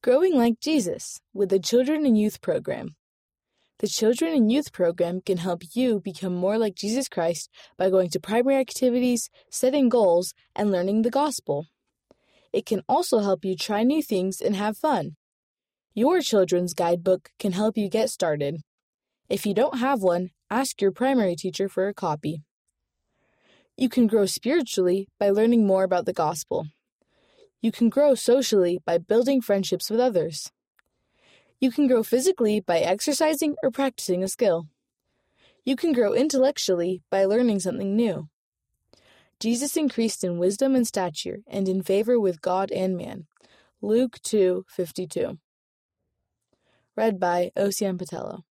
Growing like Jesus with the Children and Youth Program. The Children and Youth Program can help you become more like Jesus Christ by going to primary activities, setting goals, and learning the gospel. It can also help you try new things and have fun. Your children's guidebook can help you get started. If you don't have one, ask your primary teacher for a copy. You can grow spiritually by learning more about the gospel. You can grow socially by building friendships with others. You can grow physically by exercising or practicing a skill. You can grow intellectually by learning something new. Jesus increased in wisdom and stature and in favor with God and man. Luke 2:52. Read by Osian Patello.